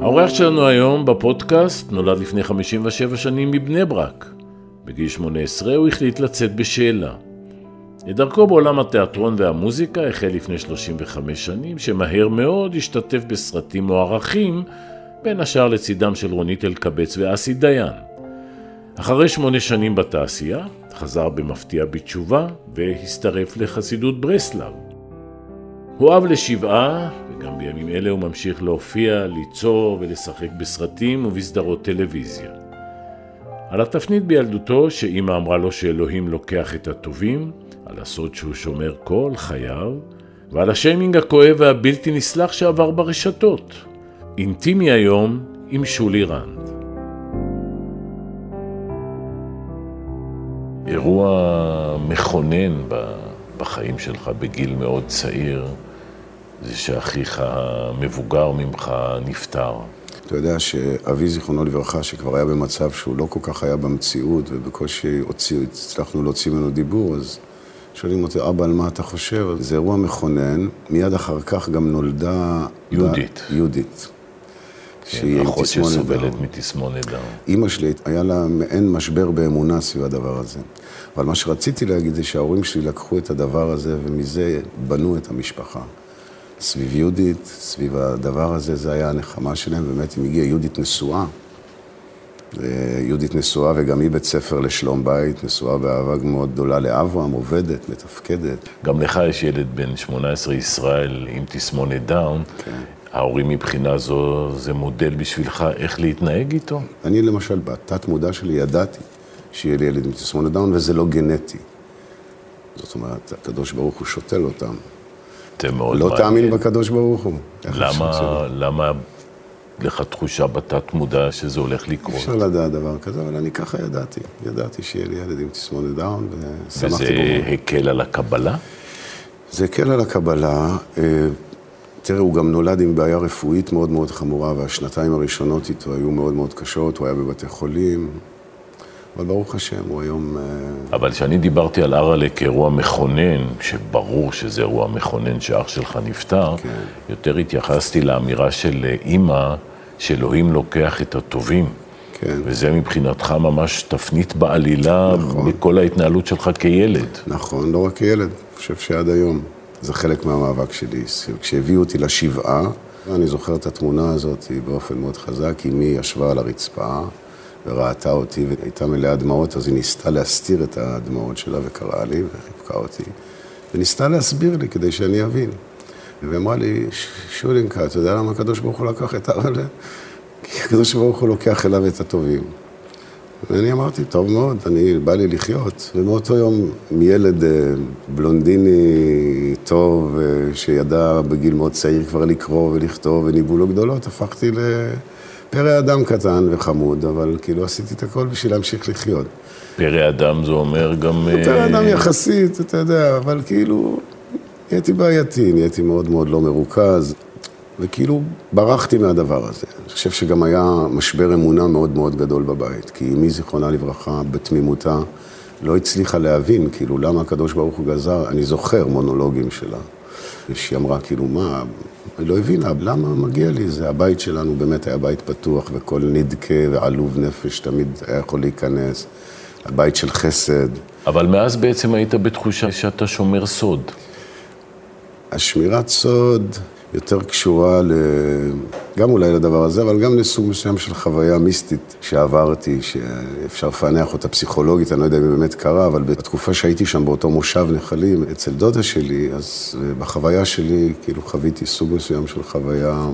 האורח שלנו היום בפודקאסט נולד לפני 57 שנים מבני ברק. בגיל 18 הוא החליט לצאת בשאלה. את דרכו בעולם התיאטרון והמוזיקה החל לפני 35 שנים, שמהר מאוד השתתף בסרטים מוערכים, בין השאר לצידם של רונית אלקבץ ואסי דיין. אחרי שמונה שנים בתעשייה, חזר במפתיע בתשובה והצטרף לחסידות ברסלב. הוא אב לשבעה, וגם בימים אלה הוא ממשיך להופיע, ליצור ולשחק בסרטים ובסדרות טלוויזיה. על התפנית בילדותו, שאימא אמרה לו שאלוהים לוקח את הטובים, על הסוד שהוא שומר כל חייו, ועל השיימינג הכואב והבלתי נסלח שעבר ברשתות. אינטימי היום עם שולי רנד. אירוע מכונן בחיים שלך בגיל מאוד צעיר, זה שאחיך המבוגר ממך נפטר. אתה יודע שאבי, זיכרונו לברכה, שכבר היה במצב שהוא לא כל כך היה במציאות, ובקושי הוציא, הצלחנו להוציא ממנו דיבור, אז שואלים אותי, אבא, על מה אתה חושב? זה אירוע מכונן. מיד אחר כך גם נולדה... יהודית. יהודית. שהיא עם תסמונת דאון. אחות שסובלת מתסמונת דאון. אימא שלי, היה לה מעין משבר באמונה סביב הדבר הזה. אבל מה שרציתי להגיד זה שההורים שלי לקחו את הדבר הזה, ומזה בנו את המשפחה. סביב יהודית, סביב הדבר הזה, זה היה הנחמה שלהם, באמת, אם הגיעה יהודית נשואה, יהודית נשואה וגם היא בית ספר לשלום בית, נשואה באהבה מאוד גדולה לאברהם, עובדת, מתפקדת. גם לך יש ילד בן 18, ישראל, עם תסמונת דאון. כן. ההורים מבחינה זו, זה מודל בשבילך איך להתנהג איתו? אני למשל, בתת מודע שלי ידעתי שיהיה לי ילד עם תסמונת דאון, וזה לא גנטי. זאת אומרת, הקדוש ברוך הוא שותל אותם. זה מאוד לא תאמין בקדוש ברוך הוא. למה, למה לך תחושה בתת מודע שזה הולך לקרות? אפשר לדעת דבר כזה, אבל אני ככה ידעתי. ידעתי שיהיה לי ילד עם תסמונת דאון, ושמחתי בו. וזה הקל על הקבלה? זה הקל על הקבלה. אה, תראה, הוא גם נולד עם בעיה רפואית מאוד מאוד חמורה, והשנתיים הראשונות איתו היו מאוד מאוד קשות, הוא היה בבתי חולים. אבל ברוך השם, הוא היום... אה, אבל כשאני דיברתי על אראלה כאירוע מכונן, שברור שזה אירוע מכונן שאח שלך נפטר, כן. יותר התייחסתי לאמירה של אה, אימא, שאלוהים לוקח את הטובים. כן. וזה מבחינתך ממש תפנית בעלילה נכון. בכל ההתנהלות שלך כילד. נכון, לא רק כילד, אני חושב שעד היום. זה חלק מהמאבק שלי. כשהביאו אותי לשבעה, אני זוכר את התמונה הזאת באופן מאוד חזק, אמי ישבה על הרצפה וראתה אותי והייתה מלאה דמעות, אז היא ניסתה להסתיר את הדמעות שלה וקראה לי וחיבקה אותי, וניסתה להסביר לי כדי שאני אבין. ואמרה לי, שולינקה, אתה יודע למה הקדוש ברוך הוא לקח את הרלה? כי הקדוש ברוך הוא לוקח אליו את הטובים. ואני אמרתי, טוב מאוד, אני, בא לי לחיות. ומאותו יום, מילד אה, בלונדיני טוב, אה, שידע בגיל מאוד צעיר כבר לקרוא ולכתוב, וניבאו לו גדולות, הפכתי לפרא אדם קטן וחמוד, אבל כאילו עשיתי את הכל בשביל להמשיך לחיות. פרא אדם זה אומר גם... פרא אדם אה, יחסית, אתה יודע, אבל כאילו, נהייתי בעייתי, נהייתי מאוד מאוד לא מרוכז. וכאילו ברחתי מהדבר הזה. אני חושב שגם היה משבר אמונה מאוד מאוד גדול בבית, כי אמי, זיכרונה לברכה, בתמימותה, לא הצליחה להבין, כאילו, למה הקדוש ברוך הוא גזר, אני זוכר מונולוגים שלה, שהיא אמרה, כאילו, מה, היא לא הבינה, למה מגיע לי זה? הבית שלנו באמת היה בית פתוח, וכל נדכה ועלוב נפש תמיד היה יכול להיכנס, הבית של חסד. אבל מאז בעצם היית בתחושה שאתה שומר סוד. השמירת סוד... יותר קשורה ל... גם אולי לדבר הזה, אבל גם לסוג מסוים של חוויה מיסטית שעברתי, שאפשר לפענח אותה פסיכולוגית, אני לא יודע אם באמת קרה, אבל בתקופה שהייתי שם באותו מושב נחלים אצל דודה שלי, אז בחוויה שלי כאילו חוויתי סוג מסוים של חוויה...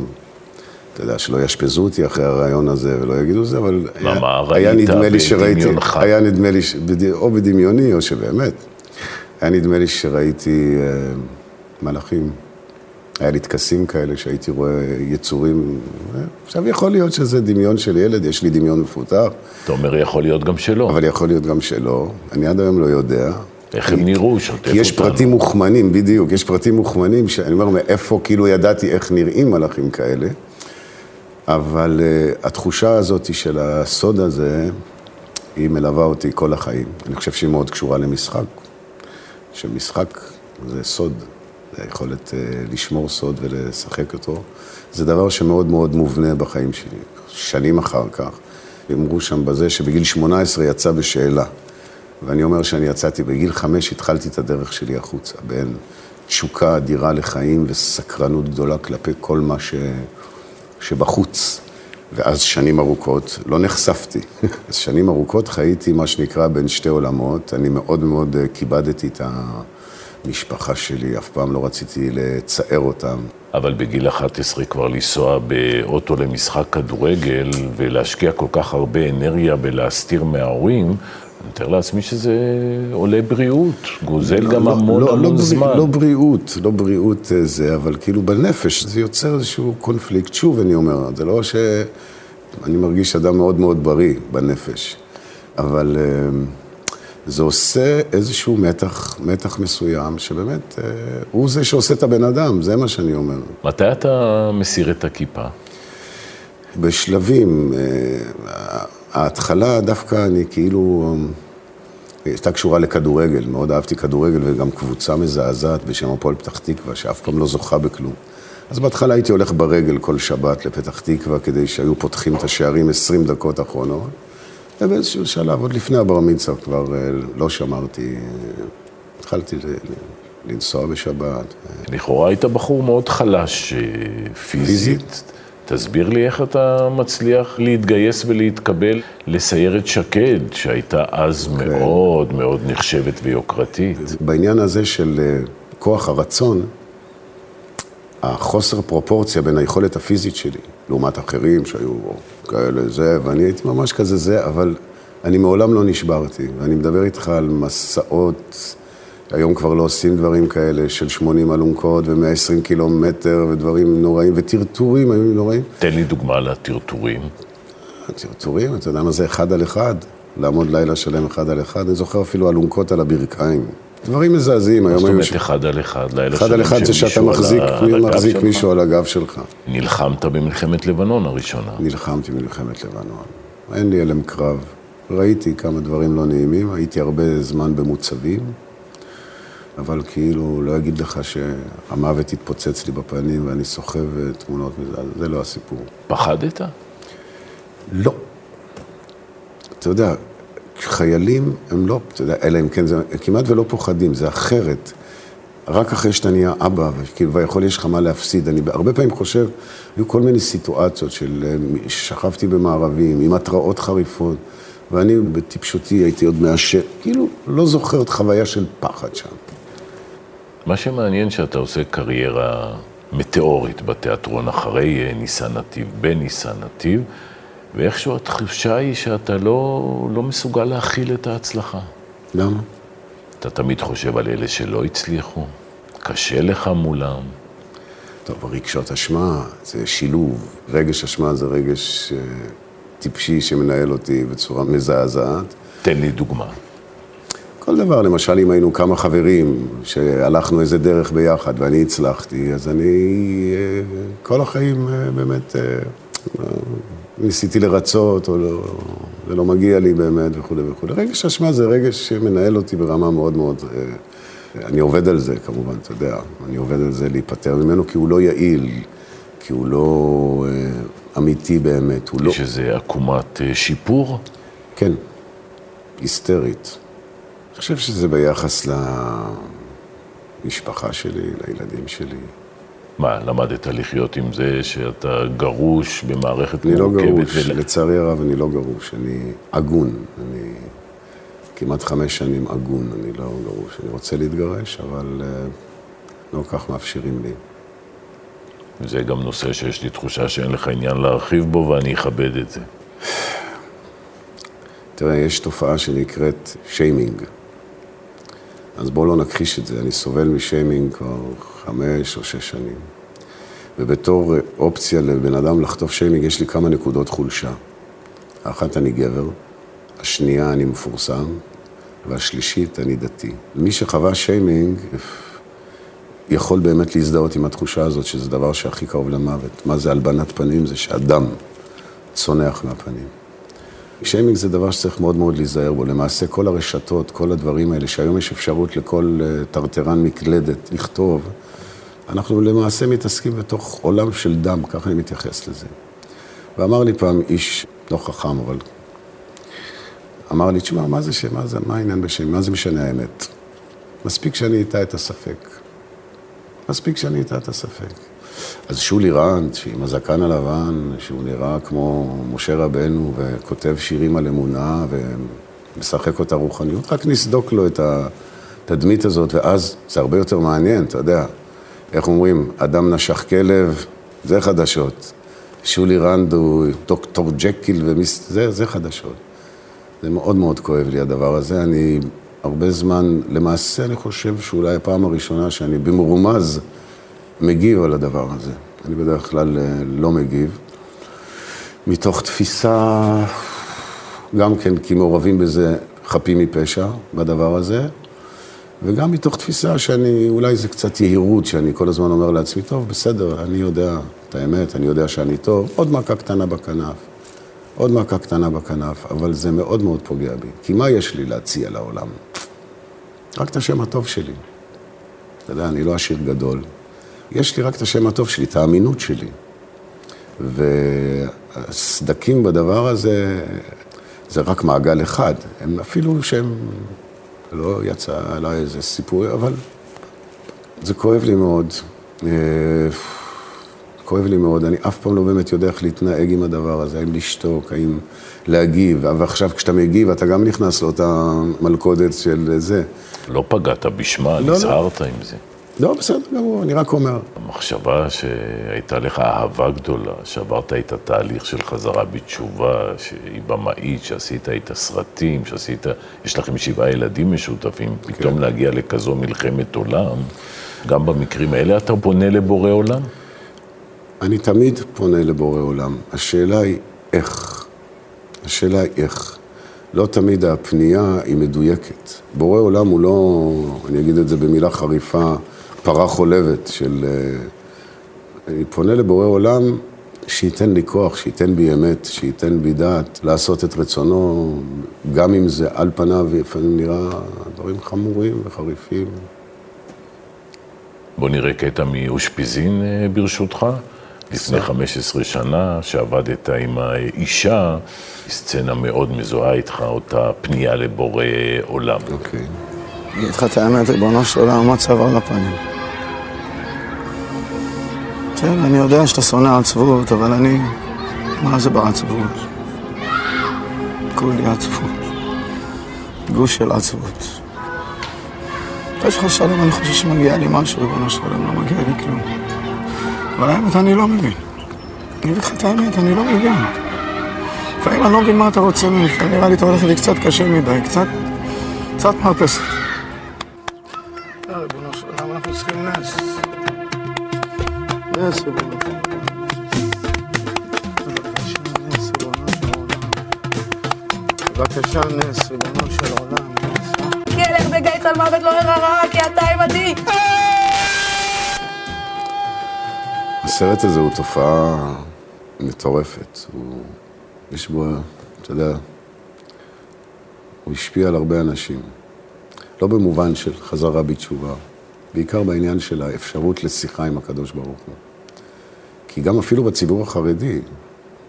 אתה יודע, שלא יאשפזו אותי אחרי הרעיון הזה ולא יגידו זה, אבל למה, היה, היה נדמה לי שראיתי, היה נדמה לי, או בדמיוני או שבאמת, היה נדמה לי שראיתי אה, מלאכים. היה לי טקסים כאלה שהייתי רואה יצורים. עכשיו, יכול להיות שזה דמיון של ילד, יש לי דמיון מפותח. אתה אומר, יכול להיות גם שלא. אבל יכול להיות גם שלא. אני עד היום לא יודע. איך הם נראו? שוטף אותנו. כי יש. פרטים מוכמנים, בדיוק, יש פרטים מוכמנים, שאני אומר, מאיפה כאילו ידעתי איך נראים מלאכים כאלה. אבל uh, התחושה הזאת של הסוד הזה, היא מלווה אותי כל החיים. אני חושב שהיא מאוד קשורה למשחק. שמשחק זה סוד. היכולת אה, לשמור סוד ולשחק אותו, זה דבר שמאוד מאוד מובנה בחיים שלי. שנים אחר כך, אמרו שם בזה שבגיל 18 יצא בשאלה. ואני אומר שאני יצאתי בגיל חמש, התחלתי את הדרך שלי החוצה, בין תשוקה אדירה לחיים וסקרנות גדולה כלפי כל מה ש... שבחוץ. ואז שנים ארוכות לא נחשפתי. אז שנים ארוכות חייתי מה שנקרא בין שתי עולמות. אני מאוד מאוד אה, כיבדתי את המשפחה שלי, אף פעם לא רציתי לצער אותם. אבל בגיל 11 כבר לנסוע באוטו למשחק כדורגל ולהשקיע כל כך הרבה אנרגיה בלהסתיר מההורים, אני מתאר לעצמי שזה עולה בריאות, גוזל לא, גם לא, המון לא, המון לא, זמן. לא בריאות, לא בריאות אה, זה, אבל כאילו בנפש זה יוצר איזשהו קונפליקט. שוב אני אומר, זה לא ש... אני מרגיש אדם מאוד מאוד בריא בנפש, אבל אה, זה עושה איזשהו מתח, מתח מסוים, שבאמת, אה, הוא זה שעושה את הבן אדם, זה מה שאני אומר. מתי אתה מסיר את הכיפה? בשלבים. ההתחלה דווקא אני כאילו, הייתה קשורה לכדורגל, מאוד אהבתי כדורגל וגם קבוצה מזעזעת בשם הפועל פתח תקווה, שאף פעם לא זוכה בכלום. אז בהתחלה הייתי הולך ברגל כל שבת לפתח תקווה, כדי שהיו פותחים את השערים 20 דקות אחרונות. ובאיזשהו שלב, עוד לפני הבר מצווה, כבר אה, לא שמרתי, התחלתי לנסוע בשבת. לכאורה היית בחור מאוד חלש אה, פיזית. פיזית? תסביר לי איך אתה מצליח להתגייס ולהתקבל לסיירת שקד, שהייתה אז. אוקיי. מאוד מאוד נחשבת ויוקרתית. בעניין הזה של אה, כוח הרצון, החוסר פרופורציה בין היכולת הפיזית שלי, לעומת אחרים שהיו כאלה זה, ואני הייתי ממש כזה זה, אבל אני מעולם לא נשברתי, ואני מדבר איתך על מסעות היום כבר לא עושים דברים כאלה של 80 אלונקות ו-120 קילומטר ודברים נוראים, וטרטורים היו נוראים. תן לי דוגמה לטרטורים. הטרטורים, אתה יודע מה זה אחד על אחד? לעמוד לילה שלם אחד על אחד? אני זוכר אפילו אלונקות על הברכיים. דברים מזעזעים, היום היו... מה זאת אומרת אחד על אחד? לילה אחד על אחד זה שאתה מחזיק, מחזיק מישהו על הגב שלך. נלחמת במלחמת לבנון הראשונה. נלחמתי במלחמת לבנון. אין לי הלם קרב. ראיתי כמה דברים לא נעימים, הייתי הרבה זמן במוצבים. אבל כאילו, לא אגיד לך שהמוות יתפוצץ לי בפנים ואני סוחב אה, תמונות מזה, זה לא הסיפור. פחדת? לא. אתה יודע, חיילים הם לא, אתה יודע, אלא אם כן, זה כמעט ולא פוחדים, זה אחרת. רק אחרי שאתה נהיה אבא, וכאילו, ויכול יש לך מה להפסיד. אני הרבה פעמים חושב, היו כל מיני סיטואציות של אה, שכבתי במערבים, עם התראות חריפות, ואני בטיפשותי הייתי עוד מעשן, כאילו, לא זוכר את חוויה של פחד שם. מה שמעניין שאתה עושה קריירה מטאורית בתיאטרון אחרי אה, ניסן נתיב, בניסן נתיב, ואיכשהו התחושה היא שאתה לא, לא מסוגל להכיל את ההצלחה. למה? אתה תמיד חושב על אלה שלא הצליחו, קשה לך מולם. טוב, רגשות אשמה זה שילוב. רגש אשמה זה רגש אה, טיפשי שמנהל אותי בצורה מזעזעת. תן לי דוגמה. כל דבר, למשל, אם היינו כמה חברים שהלכנו איזה דרך ביחד ואני הצלחתי, אז אני אה, כל החיים אה, באמת אה, ניסיתי לרצות, או לא, זה לא מגיע לי באמת וכולי וכולי. רגש אשמה זה רגש שמנהל אותי ברמה מאוד מאוד... אני עובד על זה, כמובן, אתה יודע, אני עובד על זה להיפטר ממנו, כי הוא לא יעיל, כי הוא לא אמיתי באמת, הוא לא... יש איזו עקומת שיפור? כן, היסטרית. אני חושב שזה ביחס למשפחה שלי, לילדים שלי. מה, למדת לחיות עם זה שאתה גרוש במערכת מורכבת? אני לא גרוש, ול... לצערי הרב אני לא גרוש, אני הגון. אני כמעט חמש שנים הגון, אני לא גרוש. אני רוצה להתגרש, אבל uh, לא כך מאפשרים לי. זה גם נושא שיש לי תחושה שאין לך עניין להרחיב בו, ואני אכבד את זה. תראה, יש תופעה שנקראת שיימינג. אז בואו לא נכחיש את זה, אני סובל משיימינג כבר חמש או שש שנים. ובתור אופציה לבן אדם לחטוף שיימינג, יש לי כמה נקודות חולשה. האחת, אני גבר, השנייה, אני מפורסם, והשלישית, אני דתי. מי שחווה שיימינג, יכול באמת להזדהות עם התחושה הזאת, שזה דבר שהכי קרוב למוות. מה זה הלבנת פנים? זה שאדם צונח מהפנים. שיימינג זה דבר שצריך מאוד מאוד להיזהר בו. למעשה כל הרשתות, כל הדברים האלה, שהיום יש אפשרות לכל אה, טרטרן מקלדת לכתוב, אנחנו למעשה מתעסקים בתוך עולם של דם, ככה אני מתייחס לזה. ואמר לי פעם איש, לא חכם, אבל... אמר לי, תשמע, מה זה שם, מה זה, מה העניין בשם, מה זה משנה האמת? מספיק שאני אטע את הספק. מספיק שאני אטע את הספק. אז שולי רנד, עם הזקן הלבן, שהוא נראה כמו משה רבנו, וכותב שירים על אמונה, ומשחק אותה רוחניות, רק נסדוק לו את התדמית הזאת, ואז זה הרבה יותר מעניין, אתה יודע. איך אומרים, אדם נשך כלב, זה חדשות. שולי רנד הוא דוקטור ג'קיל, ומיס... זה, זה חדשות. זה מאוד מאוד כואב לי הדבר הזה. אני הרבה זמן, למעשה אני חושב שאולי הפעם הראשונה שאני במרומז מגיב על הדבר הזה. אני בדרך כלל אה, לא מגיב. מתוך תפיסה, גם כן כי מעורבים בזה חפים מפשע, בדבר הזה, וגם מתוך תפיסה שאני, אולי זה קצת יהירות, שאני כל הזמן אומר לעצמי, טוב, בסדר, אני יודע את האמת, אני יודע שאני טוב, עוד מכה קטנה בכנף, עוד מכה קטנה בכנף, אבל זה מאוד מאוד פוגע בי. כי מה יש לי להציע לעולם? רק את השם הטוב שלי. אתה יודע, אני לא עשיר גדול. יש לי רק את השם הטוב שלי, את האמינות שלי. והסדקים בדבר הזה, זה רק מעגל אחד. הם אפילו שהם לא יצא עליי איזה סיפור, אבל זה כואב לי מאוד. אה, כואב לי מאוד, אני אף פעם לא באמת יודע איך להתנהג עם הדבר הזה, האם לשתוק, האם להגיב, ועכשיו כשאתה מגיב אתה גם נכנס לאותה מלכודת של זה. לא פגעת בשמה, לא, נזהרת לא. עם זה. לא, בסדר גמור, אני רק אומר. המחשבה שהייתה לך אהבה גדולה, שעברת את התהליך של חזרה בתשובה, שהיא במאית, שעשית את הסרטים, שעשית, יש לכם שבעה ילדים משותפים, כן. פתאום להגיע לכזו מלחמת עולם, גם במקרים האלה אתה פונה לבורא עולם? אני תמיד פונה לבורא עולם. השאלה היא איך. השאלה היא איך. לא תמיד הפנייה היא מדויקת. בורא עולם הוא לא, אני אגיד את זה במילה חריפה, פרה חולבת של... אה, אני פונה לבורא עולם שייתן לי כוח, שייתן בי אמת, שייתן בי דעת לעשות את רצונו, גם אם זה על פניו לפעמים נראה דברים חמורים וחריפים. בוא נראה קטע מאושפיזין אה, ברשותך. לפני 15 שנה, שעבדת עם האישה, סצנה מאוד מזוהה איתך, אותה פנייה לבורא עולם. אוקיי. אני אגיד לך את האמת, ריבונו של עולם, מה צבע על הפנים? כן, אני יודע שאתה שונא עצבות, אבל אני... מה זה בעצבות? כולי עצבות. גוש של עצבות. יש לך שלום, אני חושב שמגיע לי משהו, ריבונו של עולם, לא מגיע לי כלום. אבל האמת, אני לא מבין. אני אגיד לך את האמת, אני לא מבין. לפעמים אני לא מבין מה אתה רוצה ממני, נראה לי אתה הולך לי קצת קשה מדי, קצת... קצת מרפסת. בבקשה, נס, ריבונו של עולם, נס. כלך בגיא צל מוות לא ירא כי אתה עמדי. הסרט הזה הוא תופעה מטורפת. הוא, יש בו, אתה יודע, הוא השפיע על הרבה אנשים. לא במובן של חזרה בתשובה, בעיקר בעניין של האפשרות לשיחה עם הקדוש ברוך הוא. כי גם אפילו בציבור החרדי,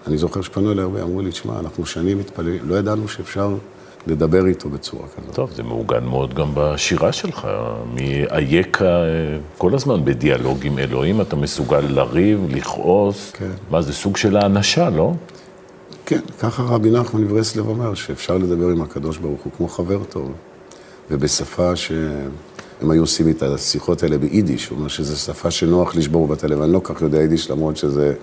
אני זוכר שפנו אליי הרבה, אמרו לי, תשמע, אנחנו שנים מתפללים, לא ידענו שאפשר לדבר איתו בצורה כזאת. טוב, זה מעוגן מאוד גם בשירה שלך, מאייקה כל הזמן בדיאלוג עם אלוהים, אתה מסוגל לריב, לכעוס. כן. מה, זה סוג של האנשה, לא? כן, ככה רבי נחמן מברסלב אומר, שאפשר לדבר עם הקדוש ברוך הוא כמו חבר טוב, ובשפה שהם היו עושים את השיחות האלה ביידיש, הוא אומר שזו שפה שנוח לשבור בטלב, אני לא כך יודע יידיש, למרות שזה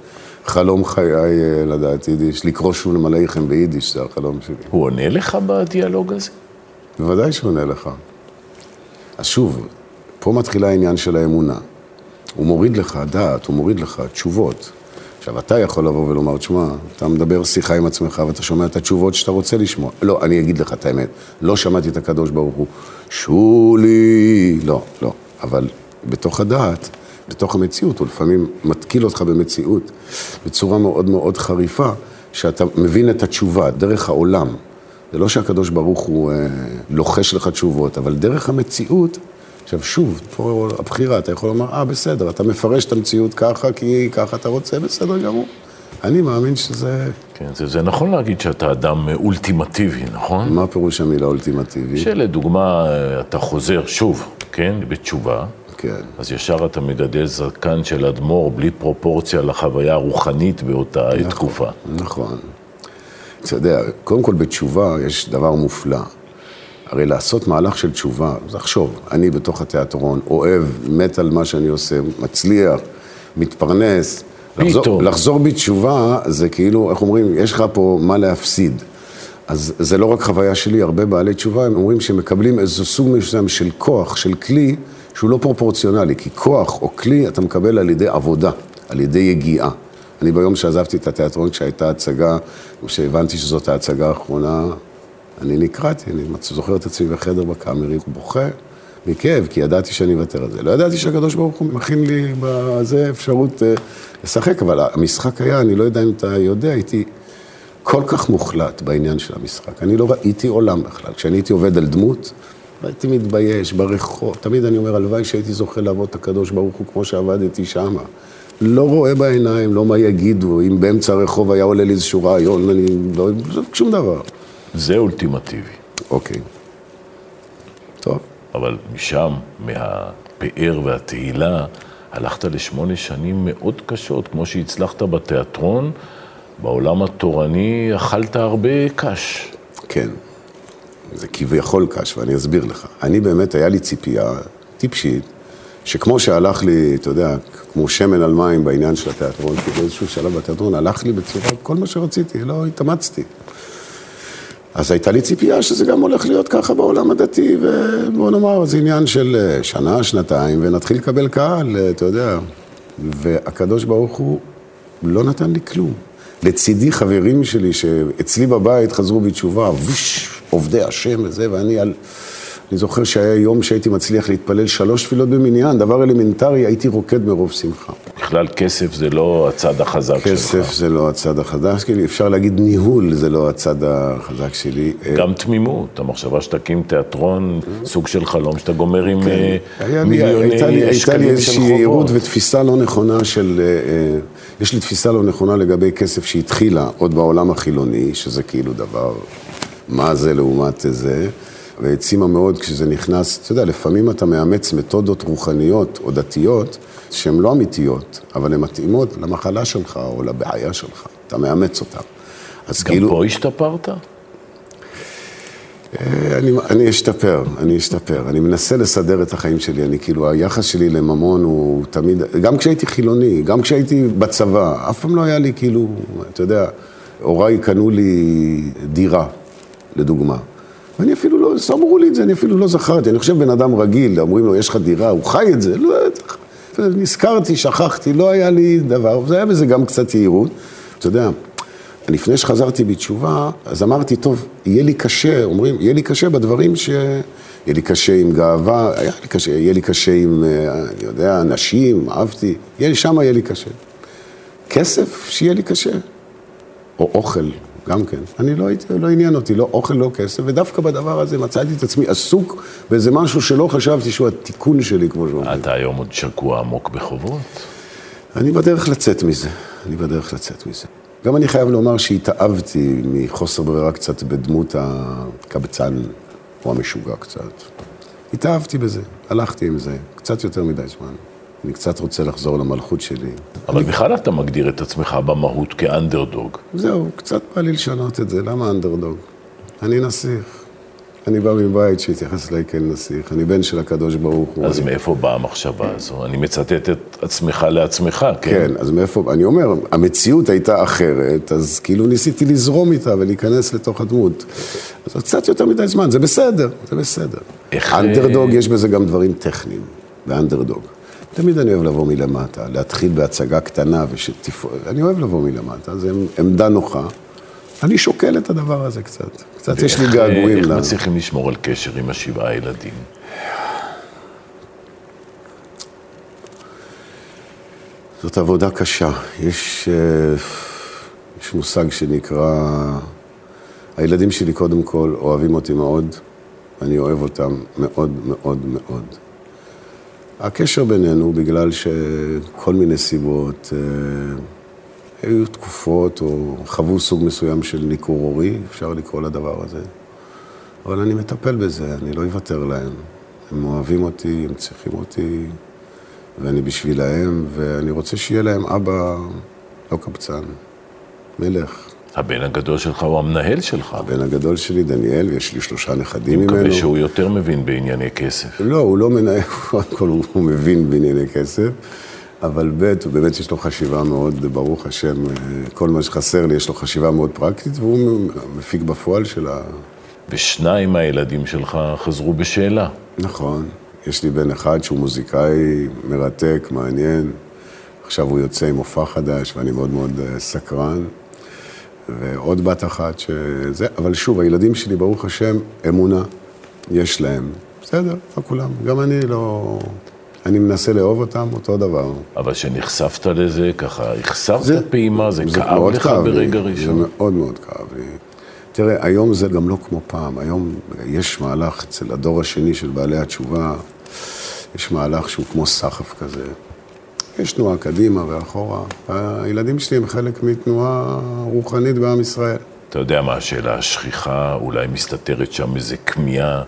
חלום חיי אה, לדעת יידיש, לקרוא שוב למלאיכם ביידיש, זה החלום שלי. הוא עונה לך בדיאלוג הזה? בוודאי שהוא עונה לך. אז שוב, פה מתחילה העניין של האמונה. הוא מוריד לך דעת, הוא מוריד לך תשובות. עכשיו, אתה יכול לבוא ולומר, תשמע, אתה מדבר שיחה עם עצמך ואתה שומע את התשובות שאתה רוצה לשמוע. לא, אני אגיד לך את האמת, לא שמעתי את הקדוש ברוך הוא, שולי, לא, לא. אבל בתוך הדעת, בתוך המציאות, הוא לפעמים מתקיל אותך במציאות בצורה מאוד מאוד חריפה, שאתה מבין את התשובה, דרך העולם. זה לא שהקדוש ברוך הוא אה, לוחש לך תשובות, אבל דרך המציאות, עכשיו שוב, פה הבחירה, אתה יכול לומר, אה, בסדר, אתה מפרש את המציאות ככה, כי ככה אתה רוצה, בסדר גמור. אני מאמין שזה... כן, זה, זה נכון להגיד שאתה אדם אולטימטיבי, נכון? מה פירוש המילה אולטימטיבי? שלדוגמה, אתה חוזר שוב, כן, בתשובה, כן. אז ישר אתה מגדל זקן של אדמו"ר בלי פרופורציה לחוויה הרוחנית באותה נכון, תקופה. נכון. אתה יודע, קודם כל בתשובה יש דבר מופלא. הרי לעשות מהלך של תשובה, לחשוב, אני בתוך התיאטרון, אוהב, מת על מה שאני עושה, מצליח, מתפרנס. לחזור. לחזור בתשובה זה כאילו, איך אומרים, יש לך פה מה להפסיד. אז זה לא רק חוויה שלי, הרבה בעלי תשובה, הם אומרים שהם מקבלים איזה סוג מסוים של כוח, של כלי, שהוא לא פרופורציונלי, כי כוח או כלי אתה מקבל על ידי עבודה, על ידי יגיעה. אני ביום שעזבתי את התיאטרון, כשהייתה הצגה, כשהבנתי שזאת ההצגה האחרונה, אני נקרעתי, אני זוכר את עצמי בחדר בקאמרי, בוכה מכאב, כי ידעתי שאני אוותר על זה. לא ידעתי שהקדוש ברוך הוא מכין לי בזה אפשרות אה, לשחק, אבל המשחק היה, אני לא יודע אם אתה יודע, הייתי כל כך מוחלט בעניין של המשחק. אני לא ראיתי עולם בכלל. כשאני הייתי עובד על דמות, הייתי מתבייש ברחוב. תמיד אני אומר, הלוואי שהייתי זוכה לעבוד את הקדוש ברוך הוא כמו שעבדתי שמה. לא רואה בעיניים, לא מה יגידו, אם באמצע הרחוב היה עולה לי איזשהו רעיון, אני לא... שום דבר. זה אולטימטיבי. אוקיי. טוב. אבל משם, מהפאר והתהילה, הלכת לשמונה שנים מאוד קשות, כמו שהצלחת בתיאטרון, בעולם התורני אכלת הרבה קש. כן, זה כביכול קש, ואני אסביר לך. אני באמת, היה לי ציפייה טיפשית, שכמו שהלך לי, אתה יודע, כמו שמן על מים בעניין של התיאטרון, כי באיזשהו שלב בתיאטרון הלך לי בצורה, כל מה שרציתי, לא התאמצתי. אז הייתה לי ציפייה שזה גם הולך להיות ככה בעולם הדתי, ובוא נאמר, זה עניין של אה, שנה, שנתיים, ונתחיל לקבל קהל, אה, אתה יודע. והקדוש ברוך הוא לא נתן לי כלום. לצידי חברים שלי שאצלי בבית חזרו בתשובה, ווש, עובדי השם וזה, ואני על... אני זוכר שהיה יום שהייתי מצליח להתפלל שלוש תפילות במניין, דבר אלמנטרי, הייתי רוקד מרוב שמחה. בכלל כסף זה לא הצד החזק שלך. כסף זה לא הצד החזק שלי, אפשר להגיד ניהול זה לא הצד החזק שלי. גם תמימות, המחשבה שתקים תיאטרון, סוג של חלום שאתה גומר עם אה, כן. לי, מיליוני הייתה לי, הייתה לי שקלים של איזושהי חובות. יהירות ותפיסה לא נכונה של... אה, אה, יש לי תפיסה לא נכונה לגבי כסף שהתחילה עוד בעולם החילוני, שזה כאילו דבר, מה זה לעומת זה, והעצימה מאוד כשזה נכנס, אתה יודע, לפעמים אתה מאמץ מתודות רוחניות או דתיות שהן לא אמיתיות, אבל הן מתאימות למחלה שלך או לבעיה שלך, אתה מאמץ אותן. אז גם כאילו... פה השתפרת? אה, אני, אני אשתפר, אני אשתפר. אני מנסה לסדר את החיים שלי. אני כאילו, היחס שלי לממון הוא תמיד, גם כשהייתי חילוני, גם כשהייתי בצבא, אף פעם לא היה לי כאילו, אתה יודע, הוריי קנו לי דירה, לדוגמה. ואני אפילו לא, אמרו לי את זה, אני אפילו לא זכרתי. אני חושב בן אדם רגיל, אומרים לו, יש לך דירה, הוא חי את זה. לא, נזכרתי, שכחתי, לא היה לי דבר. זה היה בזה גם קצת יהירות. אתה יודע, לפני שחזרתי בתשובה, אז אמרתי, טוב, יהיה לי קשה, אומרים, יהיה לי קשה בדברים ש... יהיה לי קשה עם גאווה, היה לי קשה, יהיה לי קשה עם, אה, אני יודע, נשים, אהבתי, יהיה לי, שם יהיה לי קשה. כסף, שיהיה לי קשה. או אוכל, גם כן. אני לא הייתי, לא עניין אותי, לא אוכל, לא כסף, ודווקא בדבר הזה מצאתי את עצמי עסוק באיזה משהו שלא חשבתי שהוא התיקון שלי, כמו שאומרים. אתה היום עוד שקוע עמוק בחובות. אני בדרך לצאת מזה, אני בדרך לצאת מזה. גם אני חייב לומר שהתאהבתי מחוסר ברירה קצת בדמות הקבצן או המשוגע קצת. התאהבתי בזה, הלכתי עם זה, קצת יותר מדי זמן. אני קצת רוצה לחזור למלכות שלי. אבל בכלל אתה מגדיר את עצמך במהות כאנדרדוג. זהו, קצת בא לי לשנות את זה, למה אנדרדוג? אני נסיך. אני בא מבית שהתייחס אליי כאל נסיך, אני בן של הקדוש ברוך הוא. אז אני... מאיפה באה המחשבה הזו? אני מצטט את עצמך לעצמך, כן? כן, אז מאיפה, אני אומר, המציאות הייתה אחרת, אז כאילו ניסיתי לזרום איתה ולהיכנס לתוך הדמות. אז קצת יותר מדי זמן, זה בסדר, זה בסדר. איך, אנדרדוג, אה, יש בזה גם דברים טכניים, באנדרדוג. תמיד אני אוהב לבוא מלמטה, להתחיל בהצגה קטנה ושתפעול, אני אוהב לבוא מלמטה, זו עמדה נוחה. אני שוקל את הדבר הזה קצת. קצת יש לי געגועים. איך מצליחים לשמור על קשר עם השבעה ילדים? זאת עבודה קשה. יש, אה, יש מושג שנקרא, הילדים שלי קודם כל אוהבים אותי מאוד, אני אוהב אותם מאוד מאוד מאוד. הקשר בינינו, בגלל שכל מיני סיבות, אה, היו תקופות או חוו סוג מסוים של ניכור הורי, אפשר לקרוא לדבר הזה. אבל אני מטפל בזה, אני לא אוותר להם. הם אוהבים אותי, הם צריכים אותי, ואני בשבילהם, ואני רוצה שיהיה להם אבא לא קבצן, מלך. הבן הגדול שלך הוא המנהל שלך. הבן הגדול שלי, דניאל, ויש לי שלושה נכדים אני ממנו. מקווה שהוא יותר מבין בענייני כסף. לא, הוא לא מנהל, קודם כל הוא הוא מבין בענייני כסף, אבל ב', הוא באמת יש לו חשיבה מאוד, ברוך השם, אה, כל מה שחסר לי, יש לו חשיבה מאוד פרקטית, והוא מפיק בפועל של ה... ושניים מהילדים שלך חזרו בשאלה. נכון, יש לי בן אחד שהוא מוזיקאי מרתק, מעניין, עכשיו הוא יוצא עם מופע חדש ואני מאוד מאוד אה, סקרן, ועוד בת אחת שזה, אבל שוב, הילדים שלי, ברוך השם, אמונה, יש להם. בסדר, לא כולם, גם אני לא... אני מנסה לאהוב אותם אותו דבר. אבל כשנחשפת לזה, ככה, החסרת זה- פעימה, זה, כאב מאוד לך כאב לי, ברגע זה ראשון. מאוד מאוד כאב לי. תראה, היום זה גם לא כמו פעם. היום יש מהלך אצל הדור השני של בעלי התשובה, יש מהלך שהוא כמו סחף כזה. יש תנועה קדימה ואחורה. הילדים שלי הם חלק מתנועה רוחנית בעם ישראל. אתה יודע מה השאלה השכיחה, אולי מסתתרת שם איזה כמיהה,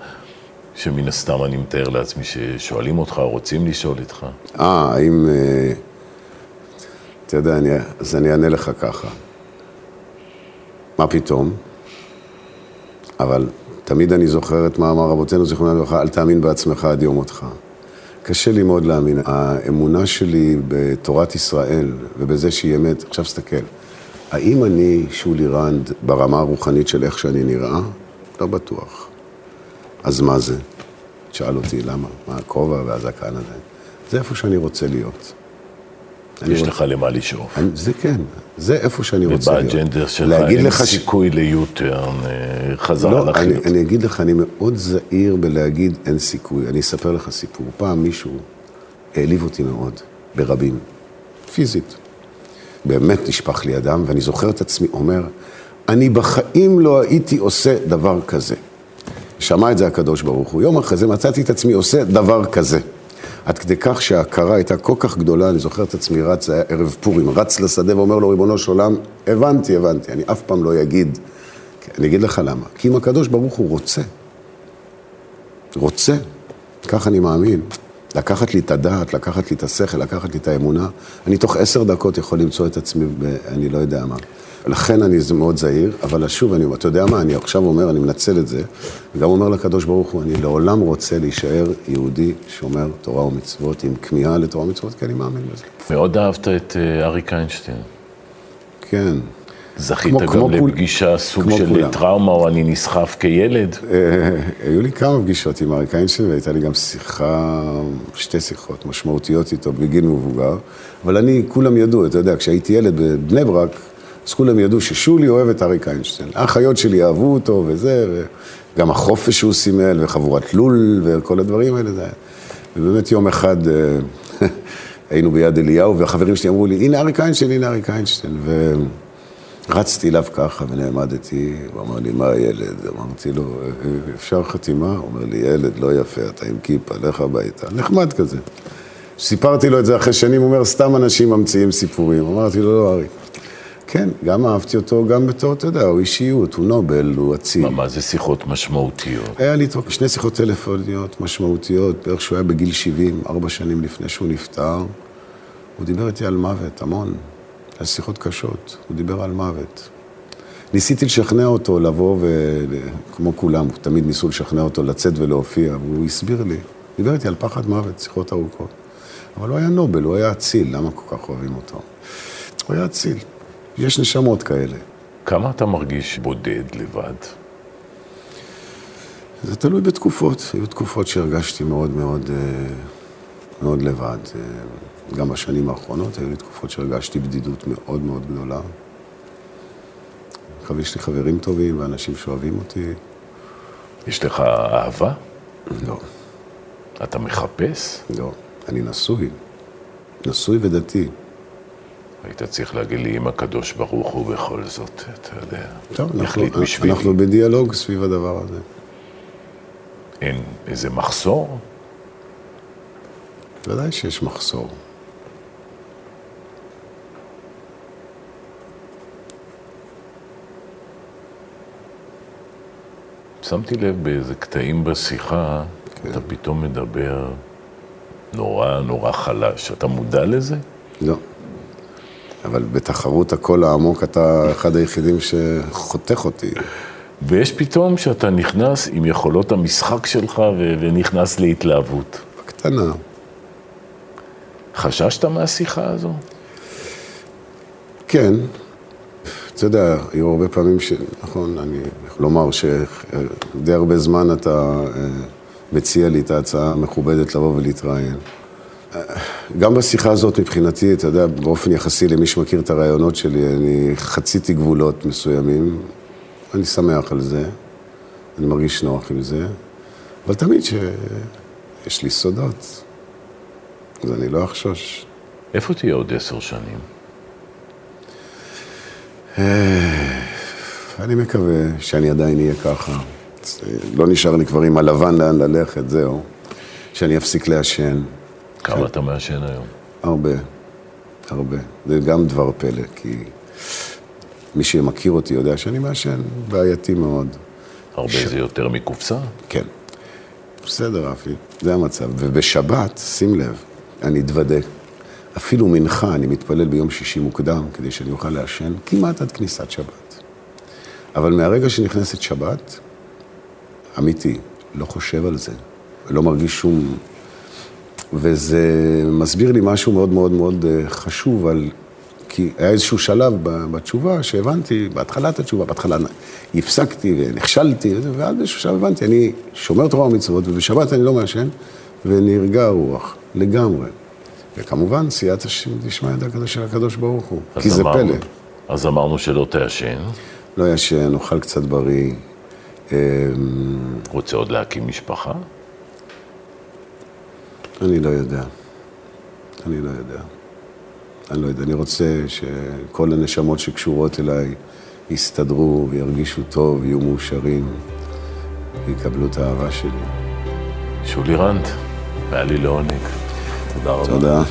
שמן הסתם אני מתאר לעצמי ששואלים אותך, או רוצים לשאול איתך. אה, האם... אה, אתה יודע, אני, אז אני אענה לך ככה. מה פתאום? אבל תמיד אני זוכר את מאמר רבותינו, זיכרונם לברכה, אל תאמין בעצמך עד יום מותך. קשה לי מאוד להאמין. האמונה שלי בתורת ישראל ובזה שהיא אמת, עכשיו תסתכל, האם אני שולי רנד ברמה הרוחנית של איך שאני נראה? לא בטוח. אז מה זה? תשאל אותי למה, מה הכובע והזקן הזה? זה איפה שאני רוצה להיות. יש לך למה לשאוף. זה כן, זה איפה שאני רוצה להיות. ובאג'נדה שלך אין סיכוי ליוטרן, אה, חזרה לא, לחיות. אני אגיד לך, אני מאוד זהיר בלהגיד אין סיכוי. אני אספר לך סיפור. פעם מישהו העליב אותי מאוד, ברבים, פיזית. באמת נשפך לי הדם, ואני זוכר את עצמי אומר, אני בחיים לא הייתי עושה דבר כזה. שמע את זה הקדוש ברוך הוא. יום אחרי זה מצאתי את עצמי עושה דבר כזה. עד כדי כך שההכרה הייתה כל כך גדולה, אני זוכר את עצמי רץ, זה היה ערב פורים, רץ לשדה ואומר לו, ריבונו של עולם, הבנתי, הבנתי, אני אף פעם לא אגיד. אני אגיד לך למה. כי אם הקדוש ברוך הוא רוצה, רוצה, כך אני מאמין, לקחת לי את הדעת, לקחת לי את השכל, לקחת לי את האמונה, אני תוך עשר דקות יכול למצוא את עצמי, ב, אני לא יודע מה. לכן אני מאוד זהיר, אבל שוב, אני, אתה יודע מה, אני עכשיו אומר, אני מנצל את זה, וגם אומר לקדוש ברוך הוא, אני לעולם רוצה להישאר יהודי שומר תורה ומצוות, עם כמיהה לתורה ומצוות, כי אני מאמין בזה. מאוד אהבת את אה, אריק איינשטיין. כן. זכית כמו- גם כמו כול- לפגישה, סוג כמו של כולם. טראומה, או אני נסחף כילד. אה, היו לי כמה פגישות עם אריק איינשטיין, והייתה לי גם שיחה, שתי שיחות משמעותיות איתו בגיל מבוגר, אבל אני, כולם ידעו, אתה יודע, כשהייתי ילד בבני ברק, אז כולם ידעו ששולי אוהב את אריק איינשטיין. האחיות שלי אהבו אותו וזה, וגם החופש שהוא סימל, וחבורת לול, וכל הדברים האלה, זה. ובאמת יום אחד אה, היינו ביד אליהו, והחברים שלי אמרו לי, הנה אריק איינשטיין, הנה אריק איינשטיין. ו... רצתי אליו ככה ונעמדתי, הוא אמר לי, מה הילד? אמרתי לו, אפשר חתימה? הוא אומר לי, ילד, לא יפה, אתה עם כיפה, לך הביתה. נחמד כזה. סיפרתי לו את זה אחרי שנים, הוא אומר, סתם אנשים ממציאים סיפורים. אמרתי לו, לא, ארי. כן, גם אהבתי אותו, גם בתור, אתה יודע, הוא אישיות, הוא נובל, הוא אציל. מה, מה זה שיחות משמעותיות? היה לי שני שיחות טלפוניות משמעותיות, בערך שהוא היה בגיל 70, ארבע שנים לפני שהוא נפטר. הוא דיבר איתי על מוות, המון. על שיחות קשות, הוא דיבר על מוות. ניסיתי לשכנע אותו לבוא, ו... כמו כולם, תמיד ניסו לשכנע אותו לצאת ולהופיע, והוא הסביר לי. דיבר איתי על פחד מוות, שיחות ארוכות. אבל הוא היה נובל, הוא היה אציל, למה כל כך אוהבים אותו? הוא היה אציל. יש נשמות כאלה. כמה אתה מרגיש בודד לבד? זה תלוי בתקופות. היו תקופות שהרגשתי מאוד מאוד, אה, מאוד לבד. אה, גם בשנים האחרונות היו לי תקופות שהרגשתי בדידות מאוד מאוד גדולה. יש לי חברים טובים ואנשים שאוהבים אותי. יש לך אהבה? לא, אתה מחפש? לא. אני נשוי. נשוי ודתי. היית צריך להגיד לי אם הקדוש ברוך הוא בכל זאת, אתה יודע, טוב, אנחנו, יחליט בשבילי. אנחנו בדיאלוג סביב הדבר הזה. אין איזה מחסור? ודאי שיש מחסור. שמתי לב באיזה קטעים בשיחה, כן. אתה פתאום מדבר נורא נורא חלש. אתה מודע לזה? לא. אבל בתחרות הקול העמוק אתה אחד היחידים שחותך אותי. ויש פתאום שאתה נכנס עם יכולות המשחק שלך ו- ונכנס להתלהבות. בקטנה. חששת מהשיחה הזו? כן. אתה יודע, היו הרבה פעמים ש... נכון, אני יכול לומר שדי הרבה זמן אתה אה, מציע לי את ההצעה המכובדת לבוא ולהתראיין. גם בשיחה הזאת מבחינתי, אתה יודע, באופן יחסי למי שמכיר את הרעיונות שלי, אני חציתי גבולות מסוימים, אני שמח על זה, אני מרגיש נוח עם זה, אבל תמיד שיש לי סודות, אז אני לא אחשוש. איפה תהיה עוד עשר שנים? אני מקווה שאני עדיין אהיה ככה. לא נשאר לי כבר עם הלבן לאן ללכת, זהו. שאני אפסיק לעשן. כמה אתה מעשן היום? הרבה, הרבה. זה גם דבר פלא, כי מי שמכיר אותי יודע שאני מעשן בעייתי מאוד. הרבה ש... זה יותר מקופסה? כן. בסדר, רפי, זה המצב. ובשבת, שים לב, אני אתוודה. אפילו מנחה, אני מתפלל ביום שישי מוקדם, כדי שאני אוכל לעשן כמעט עד כניסת שבת. אבל מהרגע שנכנסת שבת, אמיתי, לא חושב על זה, לא מרגיש שום וזה מסביר לי משהו מאוד מאוד מאוד אה, חשוב על... כי היה איזשהו שלב בתשובה שהבנתי, בהתחלת התשובה, בהתחלה הפסקתי ונכשלתי, ועד איזשהו שלב הבנתי, אני שומר תורה ומצוות, ובשבת אני לא מעשן, ונרגע הרוח, לגמרי. וכמובן, סייעתא דשמיא ידע של הקדוש ברוך הוא, כי זה אמרנו, פלא. אז אמרנו שלא תעשן. לא ישן, אוכל קצת בריא. אמ, רוצה עוד להקים משפחה? אני לא יודע. אני לא יודע. אני לא יודע. אני רוצה שכל הנשמות שקשורות אליי יסתדרו וירגישו טוב, יהיו מאושרים, ויקבלו את האהבה שלי. שולי רנד, היה לי לעונג. תודה רבה. תודה.